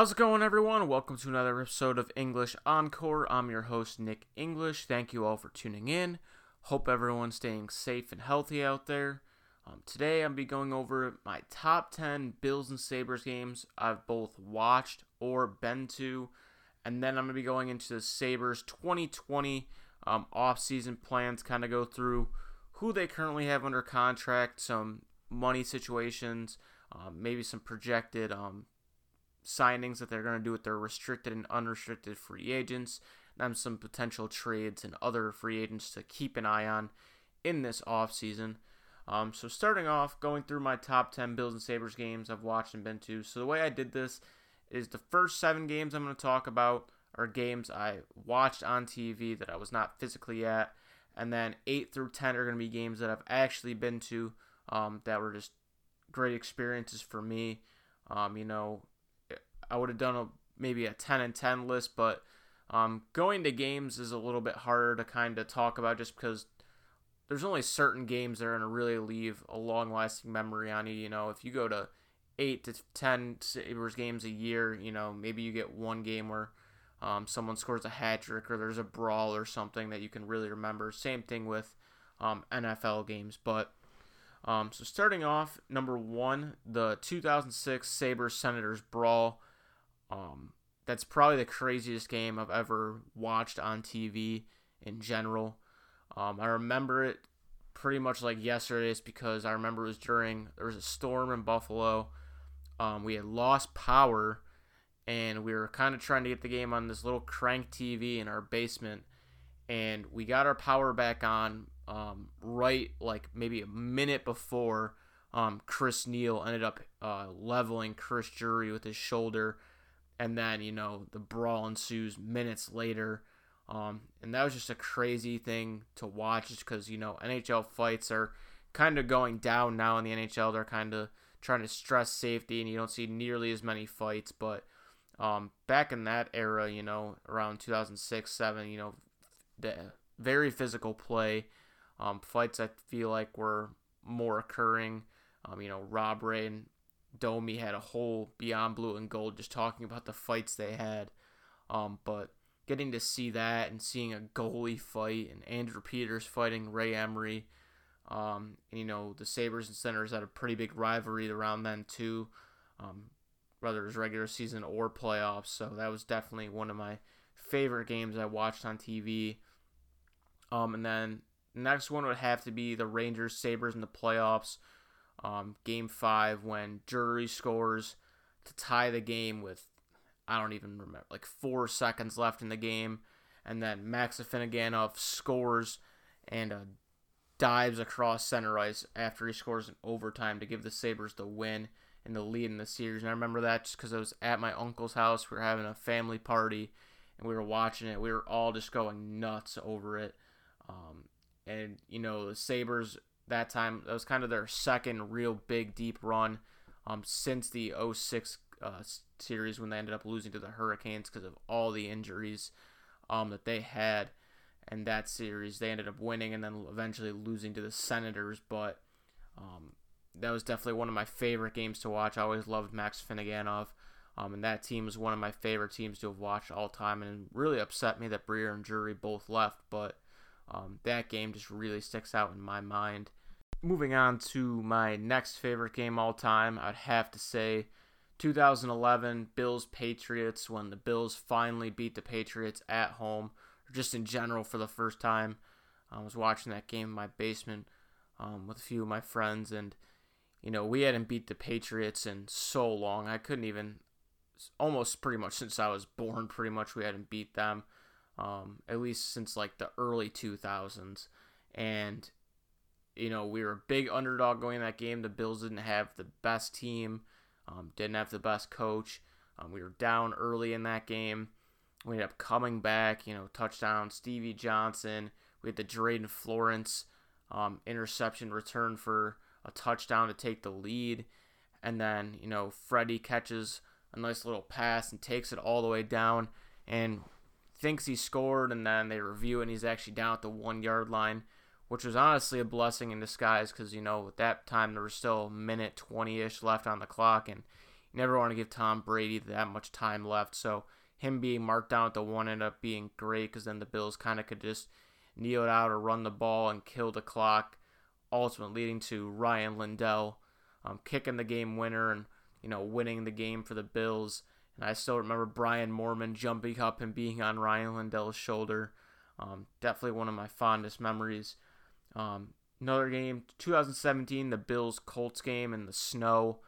How's it going, everyone? Welcome to another episode of English Encore. I'm your host, Nick English. Thank you all for tuning in. Hope everyone's staying safe and healthy out there. Um, today, I'm be going over my top 10 Bills and Sabres games I've both watched or been to, and then I'm going to be going into the Sabres 2020 um, off-season plans, kind of go through who they currently have under contract, some money situations, um, maybe some projected um, signings that they're going to do with their restricted and unrestricted free agents, and some potential trades and other free agents to keep an eye on in this offseason. Um, so starting off, going through my top 10 Bills and Sabres games I've watched and been to. So the way I did this is the first seven games I'm going to talk about are games I watched on TV that I was not physically at. And then 8 through 10 are going to be games that I've actually been to um, that were just great experiences for me. Um, you know, I would have done a, maybe a 10 and 10 list, but um, going to games is a little bit harder to kind of talk about just because there's only certain games that are going to really leave a long lasting memory on you. You know, if you go to 8 to 10 Sabres games a year, you know, maybe you get one game where um, someone scores a hat trick or there's a brawl or something that you can really remember. Same thing with um, NFL games. But um, so starting off, number one, the 2006 Sabres Senators brawl. Um, that's probably the craziest game I've ever watched on TV in general. Um, I remember it pretty much like yesterday. It's because I remember it was during there was a storm in Buffalo. Um, we had lost power, and we were kind of trying to get the game on this little crank TV in our basement, and we got our power back on um, right like maybe a minute before um, Chris Neil ended up uh, leveling Chris Drury with his shoulder and then you know the brawl ensues minutes later. Um, and that was just a crazy thing to watch just because you know nhl fights are kind of going down now in the nhl they're kind of trying to stress safety and you don't see nearly as many fights. But um, back in that era you know around 2006 7 you know the very physical play um, fights i feel like were more occurring. Um, you know rob ray and Domi had a whole Beyond Blue and Gold just talking about the fights they had. Um, but getting to see that and seeing a goalie fight and Andrew Peters fighting Ray Emery, um, and, you know, the Sabres and Senators had a pretty big rivalry around then too, um, whether it was regular season or playoffs. So that was definitely one of my favorite games I watched on TV. Um, and then next one would have to be the Rangers Sabres in the playoffs um, game five when Drury scores to tie the game with I don't even remember like four seconds left in the game, and then Max Afinogenov scores and uh, dives across center ice after he scores in overtime to give the Sabres the win and the lead in the series. And I remember that just because I was at my uncle's house. We were having a family party and we were watching it. We were all just going nuts over it. Um, and you know the Sabres that time. That was kind of their second real big deep run um, since the 06 uh, series when they ended up losing to the Hurricanes because of all the injuries um, that they had. And that series, they ended up winning and then eventually losing to the Senators. But um, that was definitely one of my favorite games to watch. I always loved Max Afinogenov. Um, and that team was one of my favorite teams to have watched all time. And really upset me that Briere and Drury both left. But um, that game just really sticks out in my mind moving on to my next favorite game all time, I'd have to say 2011 Bills Patriots when the Bills finally beat the Patriots at home, or just in general for the first time. I was watching that game in my basement um, with a few of my friends, and you know we hadn't beat the Patriots in so long. I couldn't even, almost pretty much since I was born, pretty much we hadn't beat them, um, at least since like the early 2000s, and you know, we were a big underdog going in that game. The Bills didn't have the best team, um, didn't have the best coach. Um, we were down early in that game. We ended up coming back, you know, touchdown, Stevie Johnson. We had the Drayton Florence um, interception return for a touchdown to take the lead. And then, you know, Freddie catches a nice little pass and takes it all the way down and thinks he scored. And then they review it and he's actually down at the one yard line which was honestly a blessing in disguise because you know at that time there was still a minute 20ish left on the clock and you never want to give Tom Brady that much time left. So him being marked down at the one ended up being great because then the Bills kind of could just kneel out or run the ball and kill the clock, ultimately leading to Rian Lindell um, kicking the game winner and you know winning the game for the Bills. And I still remember Brian Moorman jumping up and being on Rian Lindell's shoulder. Um, definitely one of my fondest memories. Um, another game, 2017, the Bills Colts game in the snow.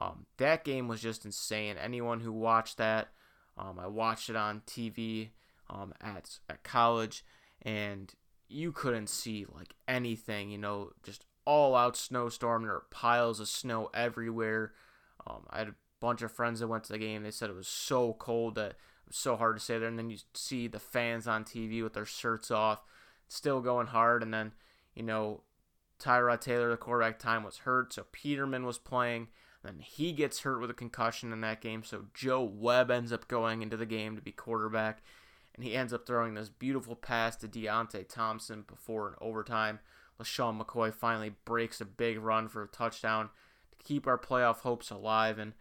Um, that game was just insane. Anyone who watched that, um, I watched it on TV um, at at college, and you couldn't see like anything. You know, just all out snowstorm. There were piles of snow everywhere. Um, I had a bunch of friends that went to the game. They said it was so cold that it was so hard to stay there. And then you see the fans on TV with their shirts off, still going hard. And then, you know, Tyrod Taylor, the quarterback time, was hurt. So Peterman was playing. Then he gets hurt with a concussion in that game. So Joe Webb ends up going into the game to be quarterback. And he ends up throwing this beautiful pass to Deonte Thompson before an overtime. LeSean McCoy finally breaks a big run for a touchdown to keep our playoff hopes alive. And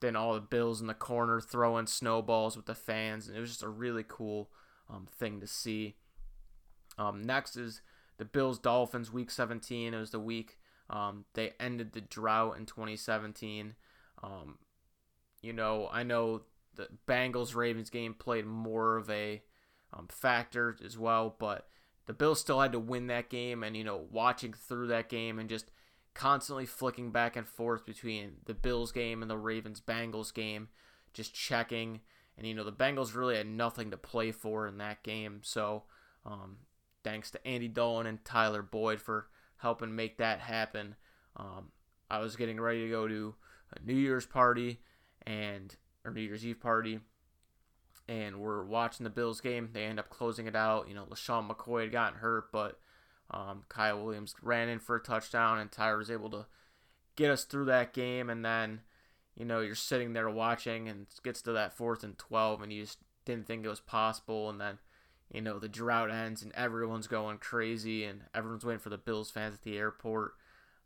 then all the Bills in the corner throwing snowballs with the fans. And it was just a really cool um, thing to see. Um, next is the Bills Dolphins week 17. It was the week um, they ended the drought in 2017. Um, you know, I know the Bengals Ravens game played more of a um, factor as well, but the Bills still had to win that game, and you know, watching through that game and just constantly flicking back and forth between the Bills game and the Ravens Bengals game, just checking. And you know, the Bengals really had nothing to play for in that game. So, um, thanks to Andy Dalton and Tyler Boyd for helping make that happen. Um, I was getting ready to go to a New Year's party and or New Year's Eve party, and we're watching the Bills game. They end up closing it out. You know, LeSean McCoy had gotten hurt, but um, Kyle Williams ran in for a touchdown, and Tyler was able to get us through that game. And then, you know, you're sitting there watching, and it gets to that fourth and 12, and you just didn't think it was possible. And then, you know, the drought ends, and everyone's going crazy, and everyone's waiting for the Bills fans at the airport.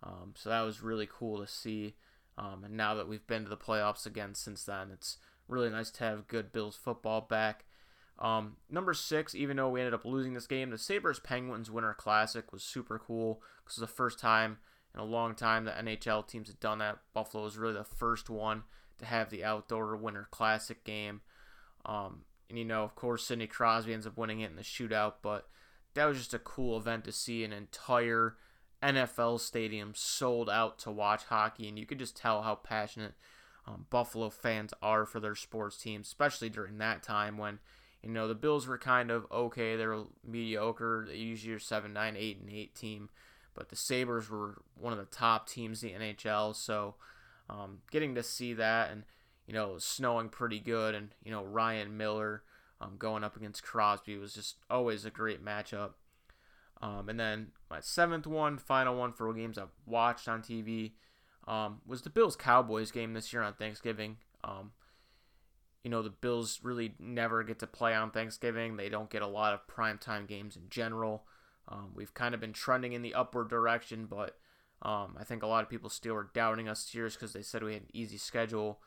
Um, so that was really cool to see. Um, and now that we've been to the playoffs again since then, it's really nice to have good Bills football back. Um, number six, even though we ended up losing this game, the Sabres Penguins Winter Classic was super cool because it was the first time in a long time that NHL teams had done that. Buffalo was really the first one to have the outdoor Winter Classic game. Um, and you know, of course, Sidney Crosby ends up winning it in the shootout, but that was just a cool event to see an entire NFL stadium sold out to watch hockey, and you could just tell how passionate um, Buffalo fans are for their sports team, especially during that time when you know the Bills were kind of okay, they were mediocre. They usually are seven, nine, eight, and eight team, but the Sabres were one of the top teams in the NHL. So um, getting to see that, and you know, snowing pretty good, and you know Ryan Miller um, going up against Crosby was just always a great matchup. Um, and then my seventh one, final one for games I've watched on TV um, was the Bills Cowboys game this year on Thanksgiving. Um, you know, the Bills really never get to play on Thanksgiving. They don't get a lot of primetime games in general. Um, we've kind of been trending in the upward direction, but um, I think a lot of people still are doubting us here because they said we had an easy schedule.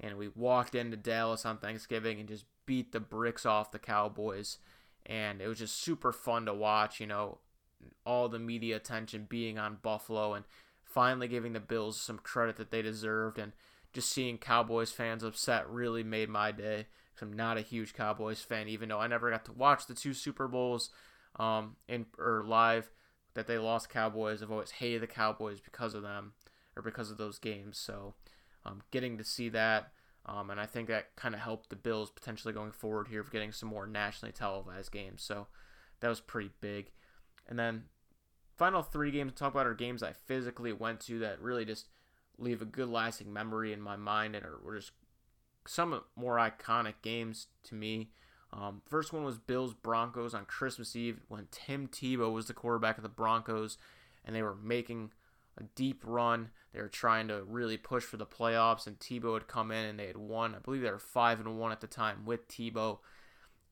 And we walked into Dallas on Thanksgiving and just beat the bricks off the Cowboys. And it was just super fun to watch, you know, all the media attention being on Buffalo and finally giving the Bills some credit that they deserved. And just seeing Cowboys fans upset really made my day. I'm not a huge Cowboys fan, even though I never got to watch the two Super Bowls um, in or live that they lost. Cowboys, I've always hated the Cowboys because of them or because of those games. So, um, getting to see that, um, and I think that kind of helped the Bills potentially going forward here of getting some more nationally televised games. So, that was pretty big. And then final three games to talk about are games I physically went to that really just leave a good lasting memory in my mind and are, just some more iconic games to me. Um, first one was Bills Broncos on Christmas Eve when Tim Tebow was the quarterback of the Broncos and they were making a deep run. They were trying to really push for the playoffs, and Tebow had come in and they had won. I believe they were five and one at the time with Tebow,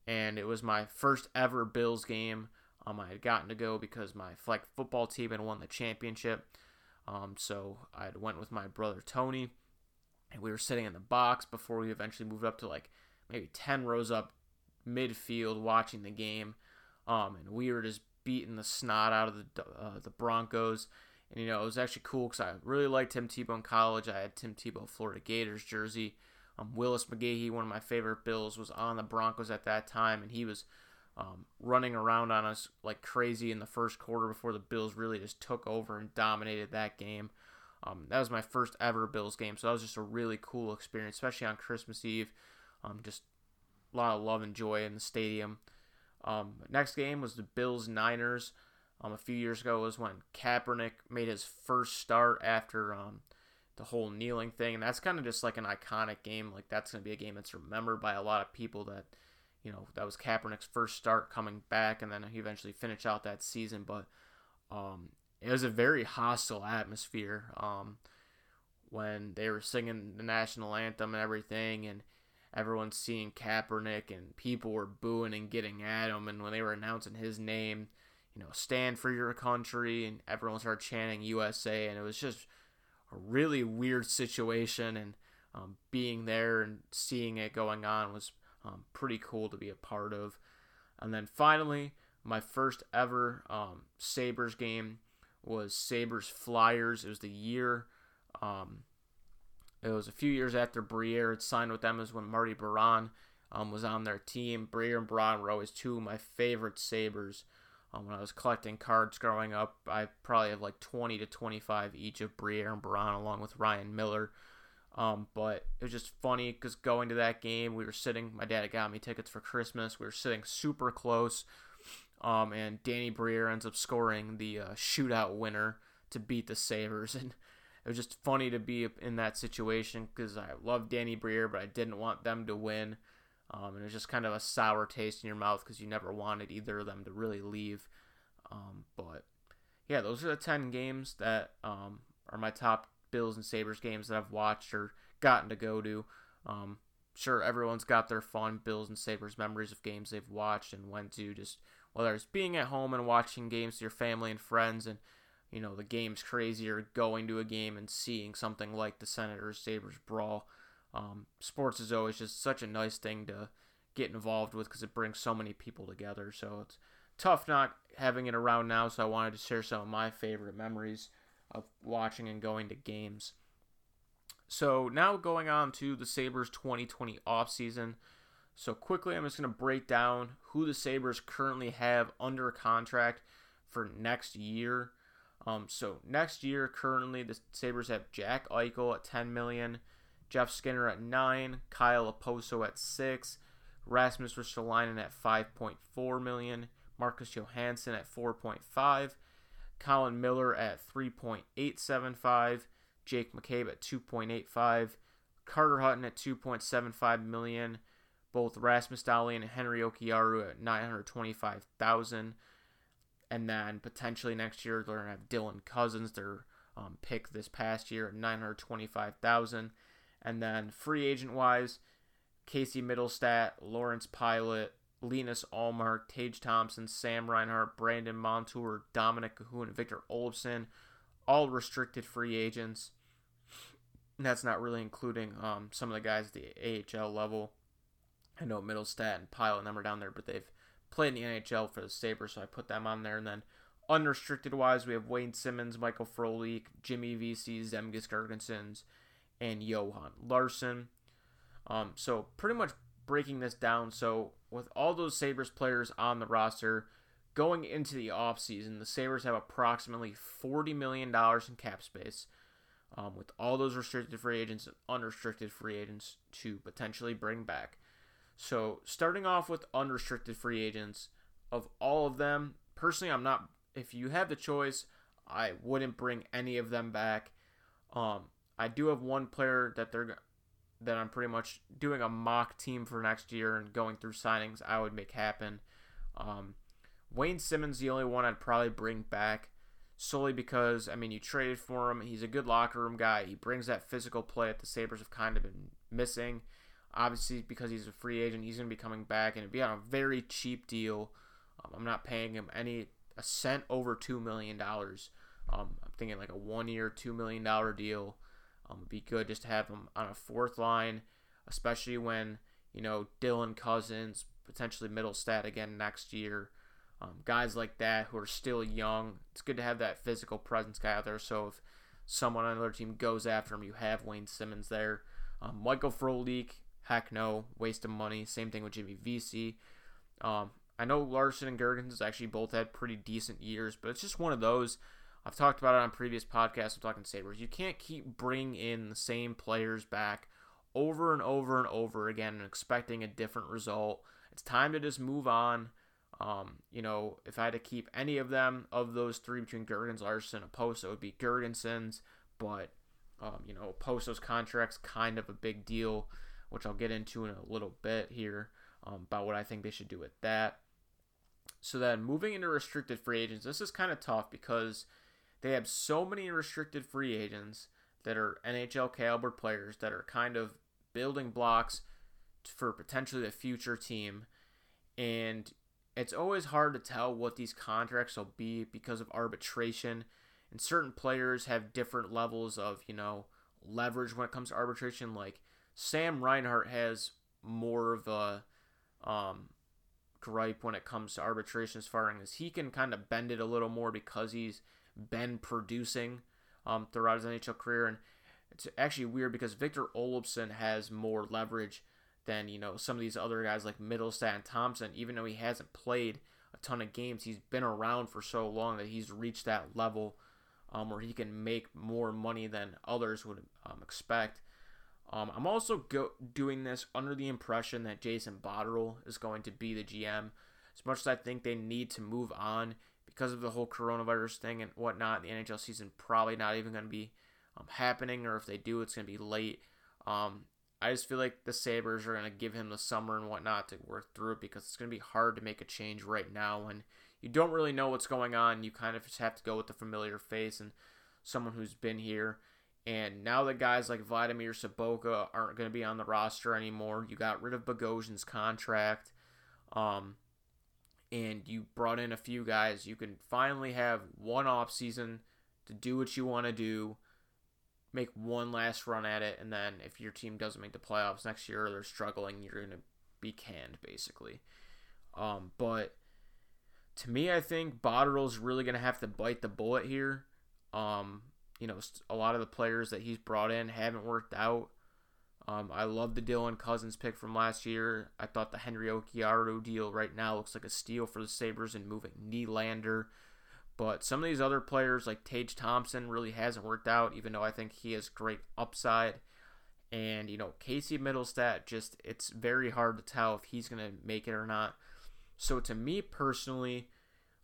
and it was my first ever Bills game. Um, I had gotten to go because my flag football team had won the championship. Um, so I went with my brother Tony, and we were sitting in the box before we eventually moved up to like maybe 10 rows up midfield watching the game. Um, and we were just beating the snot out of the uh, the Broncos. And you know, it was actually cool because I really liked Tim Tebow in college. I had Tim Tebow Florida Gators jersey. Um, Willis McGahee, one of my favorite Bills, was on the Broncos at that time, and he was um, running around on us like crazy in the first quarter before the Bills really just took over and dominated that game. Um, that was my first ever Bills game, so that was just a really cool experience, especially on Christmas Eve. Um, just a lot of love and joy in the stadium. Um, next game was the Bills Niners. Um, a few years ago was when Kaepernick made his first start after um, the whole kneeling thing, and that's kind of just like an iconic game. Like that's going to be a game that's remembered by a lot of people. That you know that was Kaepernick's first start coming back, and then he eventually finished out that season. But um, it was a very hostile atmosphere um, when they were singing the national anthem and everything, and everyone's seeing Kaepernick, and people were booing and getting at him. And when they were announcing his name, you know, stand for your country, and everyone started chanting USA, and it was just a really weird situation, and um, being there and seeing it going on was um, pretty cool to be a part of. And then finally, my first ever um, Sabres game was Sabres Flyers. It was the year, um, it was a few years after Briere had signed with them, is when Marty Biron um, was on their team. Briere and Biron were always two of my favorite Sabres. Um, when I was collecting cards growing up, I probably have like 20 to 25 each of Briere and Biron, along with Ryan Miller. Um, but it was just funny because going to that game, we were sitting. My dad got me tickets for Christmas. We were sitting super close, um, and Danny Briere ends up scoring the uh, shootout winner to beat the Sabres, and it was just funny to be in that situation because I love Danny Briere, but I didn't want them to win. Um, and it was just kind of a sour taste in your mouth because you never wanted either of them to really leave. Um, but yeah, those are the 10 games that um, are my top Bills and Sabres games that I've watched or gotten to go to. Um, sure, everyone's got their fun Bills and Sabres memories of games they've watched and went to, just whether it's being at home and watching games with your family and friends and you know the game's crazy or going to a game and seeing something like the Senators Sabres brawl um, sports is always just such a nice thing to get involved with because it brings so many people together. So it's tough not having it around now. So I wanted to share some of my favorite memories of watching and going to games. So now going on to the Sabres 2020 offseason. So quickly, I'm just going to break down who the Sabres currently have under contract for next year. Um, so next year, currently the Sabres have Jack Eichel at 10 million, Jeff Skinner at 9, Kyle Okposo at 6, Rasmus Ristolainen at 5.4 million, Marcus Johansson at 4.5, Colin Miller at 3.875, Jake McCabe at 2.85, Carter Hutton at 2.75 million, both Rasmus Dahlin and Henri Jokiharju at 925,000. And then potentially next year they're gonna have Dylan Cozens, their um, pick this past year at 925,000. And then free agent wise, Casey Mittelstadt, Lawrence Pilut, Linus Ullmark, Tage Thompson, Sam Reinhart, Brandon Montour, Dominic Kahun, and Victor Olofsson, all restricted free agents. And that's not really including um, some of the guys at the AHL level. I know Mittelstadt and Pilut number down there, but they've played in the NHL for the Sabres, so I put them on there. And then unrestricted wise, we have Wayne Simmonds, Michael Frolik, Jimmy Vesey, Zemgus Girgensons, and Johan Larsson. Um, so pretty much breaking this down. So with all those Sabres players on the roster going into the offseason, the Sabres have approximately $40 million in cap space. Um, with all those restricted free agents and unrestricted free agents to potentially bring back. So, starting off with unrestricted free agents, of all of them, personally, I'm not. If you have the choice, I wouldn't bring any of them back. Um, I do have one player that they're that I'm pretty much doing a mock team for next year and going through signings I would make happen. Um, Wayne Simmonds the only one I'd probably bring back solely because I mean you traded for him. He's a good locker room guy. He brings that physical play that the Sabres have kind of been missing. Obviously, because he's a free agent, he's going to be coming back and it'd be on a very cheap deal. Um, I'm not paying him any a cent over two million dollars. Um, I'm thinking like a one year, two million dollar deal Um, it'd be good just to have him on a fourth line, especially when you know Dylan Cozens, potentially Mittelstadt again next year. Um, guys like that who are still young. It's good to have that physical presence guy out there. So if someone on another team goes after him, you have Wayne Simmonds there. Um, Michael Frolik, heck no, waste of money. Same thing with Jimmy Vesey. Um, I know Larsson and Girgensons actually both had pretty decent years, but it's just one of those. I've talked about it on previous podcasts. I'm talking Sabres. You can't keep bringing in the same players back over and over and over again and expecting a different result. It's time to just move on. Um, you know, if I had to keep any of them of those three between Girgensons, Larsson, and Poso, it would be Girgensons. But um, you know, Poso's contract's kind of a big deal, which I'll get into in a little bit here um, about what I think they should do with that. So then, moving into restricted free agents, this is kind of tough because they have so many restricted free agents that are NHL caliber players that are kind of building blocks for potentially the future team. And it's always hard to tell what these contracts will be because of arbitration. And certain players have different levels of, you know, leverage when it comes to arbitration. Like Sam Reinhart has more of a um, gripe when it comes to arbitration as far as he can kind of bend it a little more because he's been producing um, throughout his NHL career. And it's actually weird because Victor Olofsson has more leverage than you know some of these other guys like Mittelstadt and Thompson. Even though he hasn't played a ton of games, he's been around for so long that he's reached that level um, where he can make more money than others would um, expect. Um, I'm also go- doing this under the impression that Jason Botterill is going to be the GM. As much as I think they need to move on because of the whole coronavirus thing and whatnot, the NHL season probably not even going to be um, happening, or if they do, it's going to be late. Um, I just feel like the Sabres are going to give him the summer and whatnot to work through it because it's going to be hard to make a change right now when you don't really know what's going on. You kind of just have to go with the familiar face and someone who's been here. And now that guys like Vladimir Sobotka aren't going to be on the roster anymore, you got rid of Bogosian's contract, um, and you brought in a few guys. You can finally have one off season to do what you want to do make one last run at it, and then if your team doesn't make the playoffs next year or they're struggling, you're to be canned basically. Um, but to me, I think Botterill's really to have to bite the bullet here. Um, you know, a lot of the players that he's brought in haven't worked out. Um, I love the Dylan Cozens pick from last year. I thought the Henri Jokiharju deal right now looks like a steal for the Sabres and moving Nylander but some of these other players, like Tage Thompson, really hasn't worked out, even though I think he has great upside. And, you know, Casey Mittelstadt, just, it's very hard to tell if he's going to make it or not. So to me personally,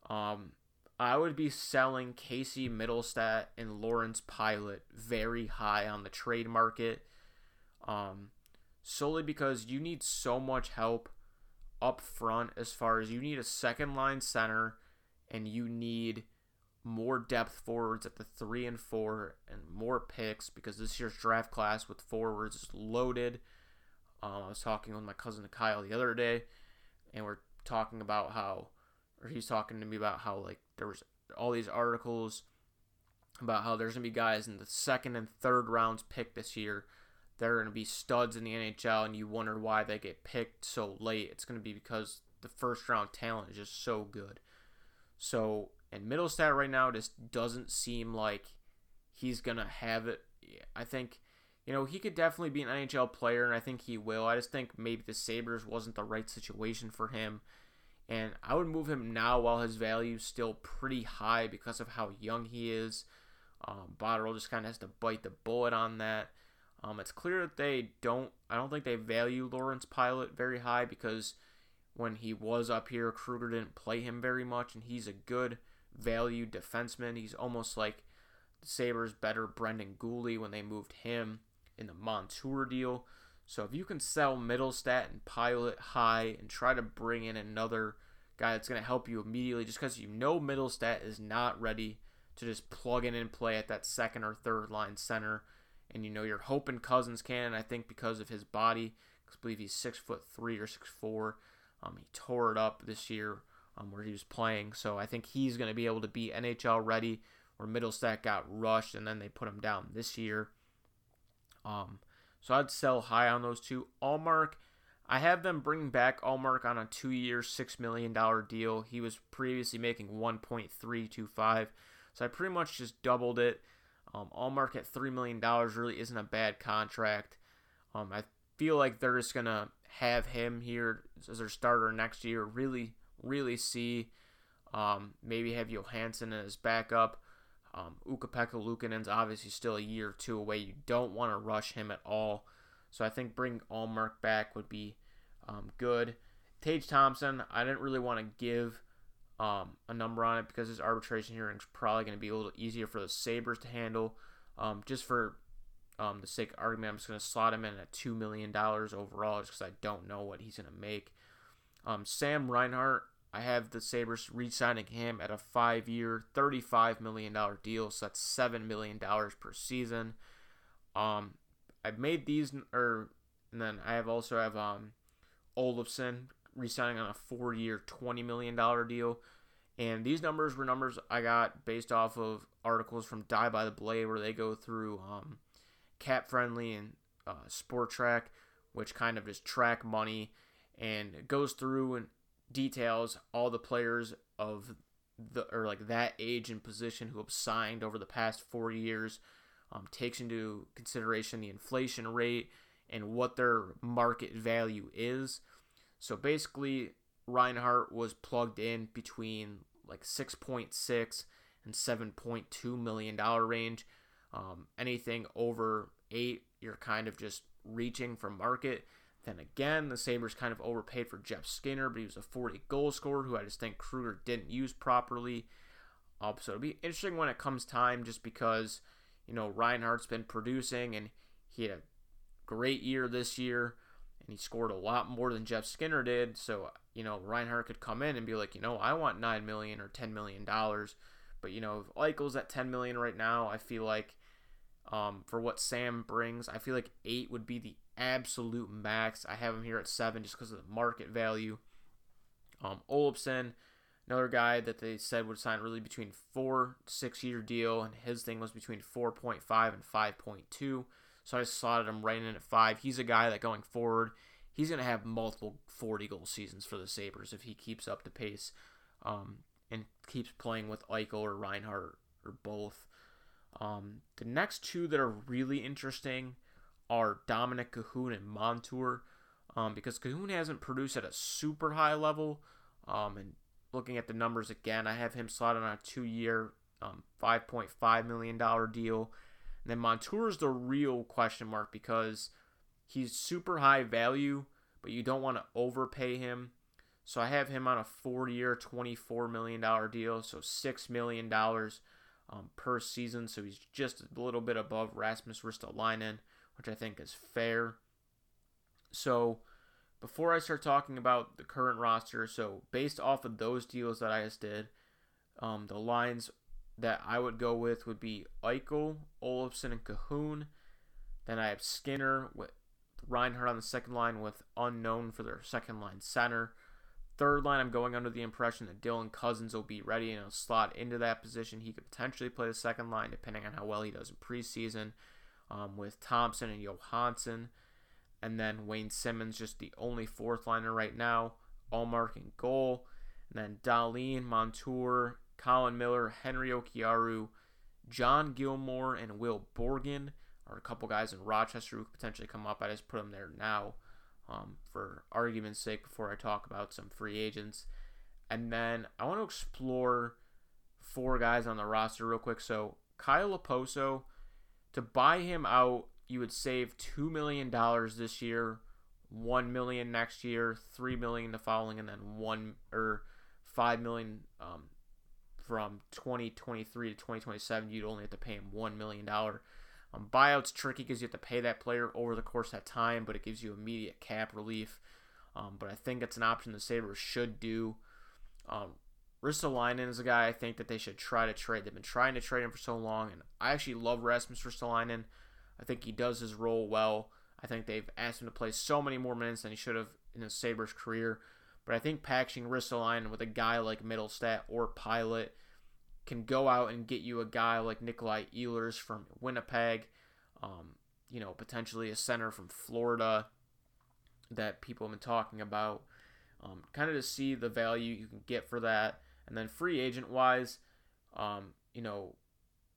um, I would be selling Casey Mittelstadt and Lawrence Pilut very high on the trade market. Um, solely because you need so much help up front as far as you need a second line center and you need more depth forwards at the three and four and more picks because this year's draft class with forwards is loaded. Um, I was talking with my cousin Kyle the other day, and we're talking about how, or he's talking to me about how like there was all these articles about how there's gonna be guys in the second and third rounds picked this year that are gonna be studs in the NHL, and you wonder why they get picked so late. It's gonna be because the first round talent is just so good. So, and Mittelstadt right now just doesn't seem like he's going to have it. I think, you know, he could definitely be an NHL player, and I think he will. I just think maybe the Sabres wasn't the right situation for him. And I would move him now while his value is still pretty high because of how young he is. Um, just kind of has to bite the bullet on that. Um, it's clear that they don't, I don't think they value Lawrence Pilut very high because – when he was up here, Kruger didn't play him very much, and he's a good value defenseman. He's almost like the Sabres' better Brendan Guhle when they moved him in the Montour deal. So if you can sell Mittelstadt and Pilut high and try to bring in another guy that's going to help you immediately, just because you know Mittelstadt is not ready to just plug in and play at that second or third line center, and you know you're hoping Cozens can. I think because of his body, I believe he's six foot three or six four. Um, he tore it up this year um, where he was playing, so I think he's going to be able to be NHL ready. Where Mittelstadt got rushed and then they put him down this year. Um, so I'd sell high on those two. Ullmark, I have them bringing back Ullmark on a two-year, six million dollar deal. He was previously making 1.325, so I pretty much just doubled it. Um, Ullmark at three million dollars really isn't a bad contract. Um, I feel like they're just gonna have him here as their starter next year. Really, really see. Um, maybe have Johansson as backup. Um, Ukko-Pekka Luukkonen's obviously still a year or two away. You don't want to rush him at all. So I think bring Ullmark back would be um, good. Tage Thompson, I didn't really want to give um, a number on it because his arbitration hearing is probably going to be a little easier for the Sabres to handle. Um, just for um, the sake of argument, I'm just going to slot him in at $2 million overall just because I don't know what he's going to make. Um, Sam Reinhart, I have the Sabres re signing him at a five year, $35 million deal. So that's $7 million per season. Um, I've made these, or and then I have also have um, Olofsson re-signing on a four-year, twenty million dollar deal. And these numbers were numbers I got based off of articles from Die by the Blade, where they go through um, Cap Friendly and uh, Spotrac, which kind of just track money and goes through and details all the players of the or like that age and position who have signed over the past four years. Um, takes into consideration the inflation rate and what their market value is. So basically, Reinhart was plugged in between like 6.6 and 7.2 million dollar range. Um, anything over eight, you're kind of just reaching for market. Then again, the Sabres kind of overpaid for Jeff Skinner, but he was a 40 goal scorer who I just think Kruger didn't use properly. Um, so it'll be interesting when it comes time just because, you know, Reinhart's been producing and he had a great year this year and he scored a lot more than Jeff Skinner did. So, you know, Reinhart could come in and be like, you know, I want 9 million or $10 million. But, you know, if Eichel's at 10 million right now, I feel like um, for what Sam brings, I feel like 8 would be the absolute max. I have him here at seven just because of the market value. Um, Olofsson, another guy that they said would sign really between four six year deal, and his thing was between 4.5 and 5.2. So I slotted him right in at five. He's a guy that going forward, he's going to have multiple 40 goal seasons for the Sabres if he keeps up the pace um, and keeps playing with Eichel or Reinhart or both. Um, the next two that are really interesting are Dominic Kahun and Montour. Um, because Kahun hasn't produced at a super high level. Um, and looking at the numbers again, I have him slotted on a two year, um, $5.5 million deal. And then Montour is the real question mark because he's super high value, but you don't want to overpay him. So I have him on a four year, $24 million deal. So $6 million um, per season. So he's just a little bit above Rasmus Ristolainen which I think is fair. So, before I start talking about the current roster, so based off of those deals that I just did, um, the lines that I would go with would be Eichel, Olofsson, and Kahun. Then I have Skinner with Reinhart on the second line with unknown for their second line center. Third line, I'm going under the impression that Dylan Cozens will be ready and he'll slot into that position. He could potentially play the second line depending on how well he does in preseason um, with Thompson and Johansson. And then Wayne Simmonds, just the only fourth liner right now. Ullmark in goal. And then Dahlin, Montour, Colin Miller, Henri Jokiharju, John Gilmour, and Will Borgen are a couple guys in Rochester who could potentially come up. I just put them there now um, for argument's sake before I talk about some free agents. And then I want to explore four guys on the roster real quick. So Kyle Okposo to buy him out, you would save two million dollars this year, one million next year, three million the following, and then one or five million um, from 2023 to 2027. You'd only have to pay him one million dollar. Um, buyouts tricky because you have to pay that player over the course of that time, but it gives you immediate cap relief. Um, but I think it's an option the Sabres should do. Um, Ristolainen is a guy I think that they should try to trade. They've been trying to trade him for so long, and I actually love Rasmus Ristolainen. I think he does his role well. I think they've asked him to play so many more minutes than he should have in his Sabres career. But I think packaging Ristolainen with a guy like Mittelstadt or Pilut can go out and get you a guy like Nikolai Ehlers from Winnipeg. Um, you know, potentially a center from Florida that people have been talking about. Um, kind of to see the value you can get for that. And then free agent wise, um, you know,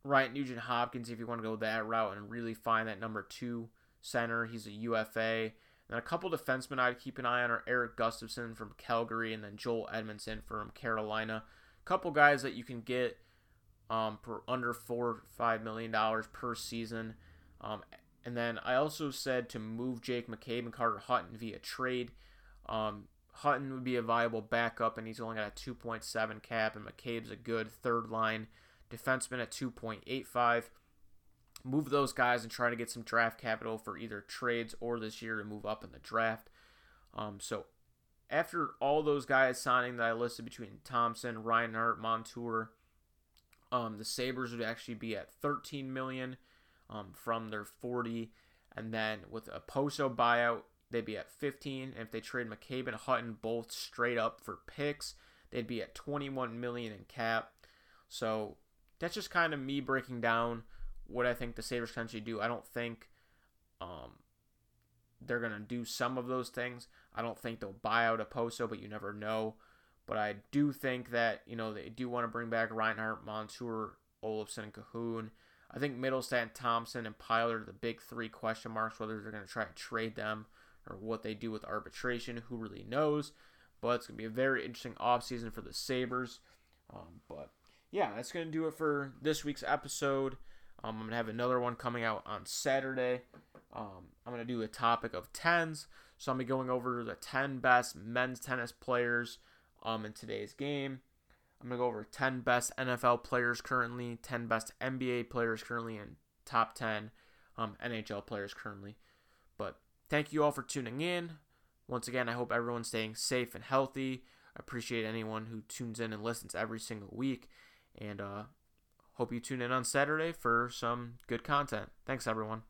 Ryan Nugent Hopkins, if you want to go that route and really find that number two center, he's a UFA. And a couple defensemen I'd keep an eye on are Eric Gustafsson from Calgary and then Joel Edmundson from Carolina. A couple guys that you can get um, for under four five million dollars per season. Um, and then I also said to move Jake McCabe and Carter Hutton via trade. Um, Hutton would be a viable backup, and he's only got a 2.7 cap, and McCabe's a good third line defenseman at 2.85. Move those guys and try to get some draft capital for either trades or this year to move up in the draft. Um, so after all those guys signing that I listed between Thompson, Reinhart, Montour, um, the Sabres would actually be at 13 million um, from their 40, and then with Okposo buyout, they'd be at 15. And if they trade McCabe and Hutton both straight up for picks, they'd be at 21 million in cap. So that's just kind of me breaking down what I think the Sabres can actually do. I don't think um, they're going to do some of those things. I don't think they'll buy out Okposo, but you never know. But I do think that, you know, they do want to bring back Reinhart, Montour, Olofsson, and Kahun. I think Mittelstadt, Thompson, and Pilar are the big three question marks, whether they're going to try to trade them or what they do with arbitration. Who really knows? But it's going to be a very interesting offseason for the Sabres. Um, but yeah, that's going to do it for this week's episode. Um, I'm to have another one coming out on Saturday. Um, I'm to do a topic of 10s. So I'm to be going over the 10 best men's tennis players um, in today's game. I'm to go over 10 best NFL players currently, 10 best NBA players currently, and top 10 um, NHL players currently. But thank you all for tuning in. Once again, I hope everyone's staying safe and healthy. I appreciate anyone who tunes in and listens every single week. And uh, hope you tune in on Saturday for some good content. Thanks, everyone.